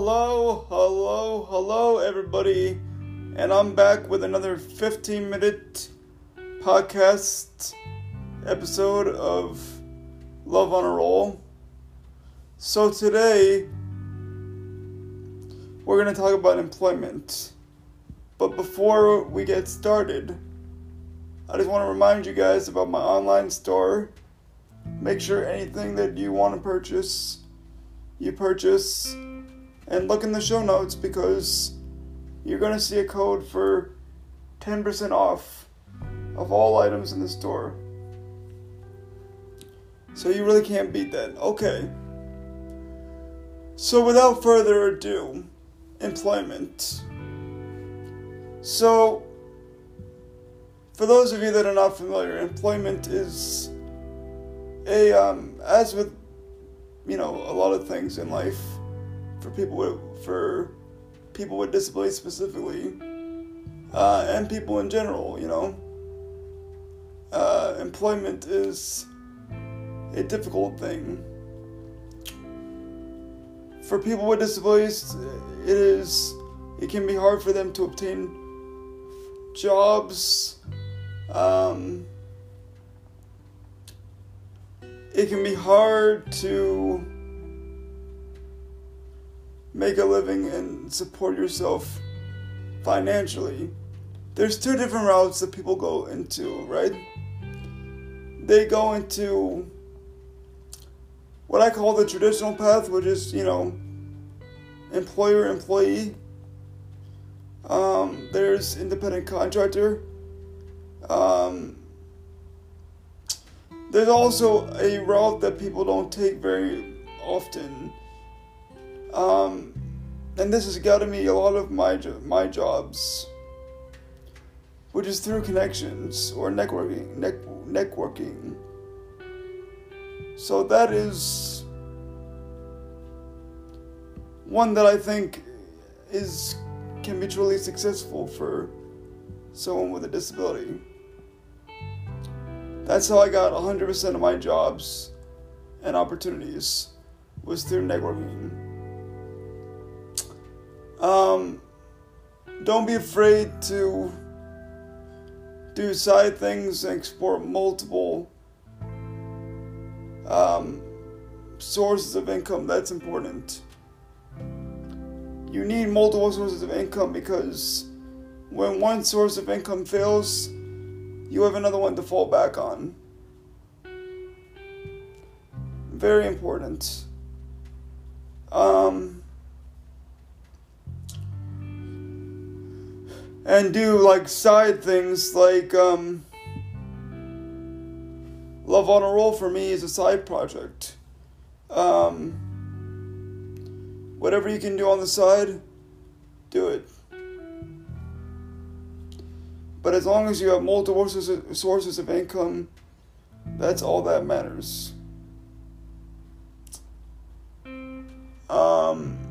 Hello, hello, hello, everybody. And I'm back with another 15 minute podcast episode of Love on a Roll. So today, we're going to talk about employment. But before we get started, I just want to remind you guys about my online store. Make sure anything that you want to purchase, you purchase and look in the show notes because you're going to see a code for 10% off of all items in the store. So you really can't beat that. Okay. So without further ado, employment. So, for those of you that are not familiar, employment is a, um, as with, you know, a lot of things in life, for people with, for people with disabilities specifically, uh, and people in general. You know, uh, employment is a difficult thing. For people with disabilities, it is it can be hard for them to obtain jobs. Um, it can be hard to make a living and support yourself financially. There's two different routes that people go into, right? They go into what I call the traditional path, which is, you know, employer employee. Um, there's independent contractor. Um, there's also a route that people don't take very often um, and this has gotten me a lot of my jo- my jobs, which is through connections or networking. Ne- networking. So that is one that I think is can be truly successful for someone with a disability. That's how I got 100% of my jobs and opportunities was through networking. Um, don't be afraid to do side things and explore multiple um, sources of income. That's important. You need multiple sources of income because when one source of income fails, you have another one to fall back on. Very important. Um, and do like side things like um, Love on a Roll for me is a side project. Um, whatever you can do on the side, do it. But as long as you have multiple sources of income, that's all that matters. Um,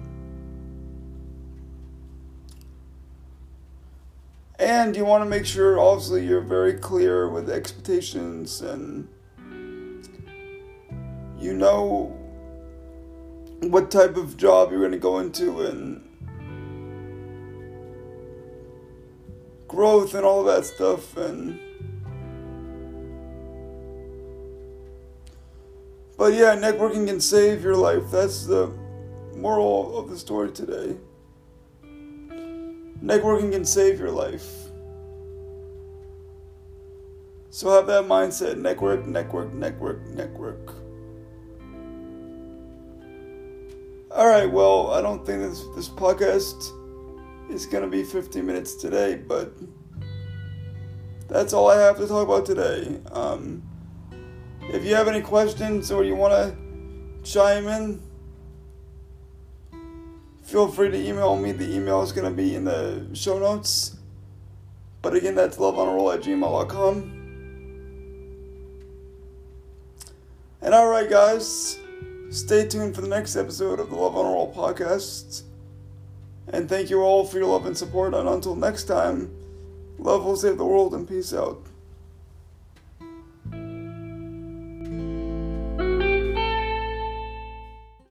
And you want to make sure, obviously, you're very clear with expectations and you know what type of job you're going to go into and growth and all that stuff. And but yeah, networking can save your life. That's the moral of the story today. Networking can save your life. So have that mindset network, network, network, network. Alright, well, I don't think this, this podcast is going to be 15 minutes today, but that's all I have to talk about today. Um, if you have any questions or you want to chime in, feel free to email me. The email is going to be in the show notes. But again, that's loveonaroll at gmail.com. And alright, guys, stay tuned for the next episode of the Love on a Roll podcast. And thank you all for your love and support. And until next time, love will save the world and peace out.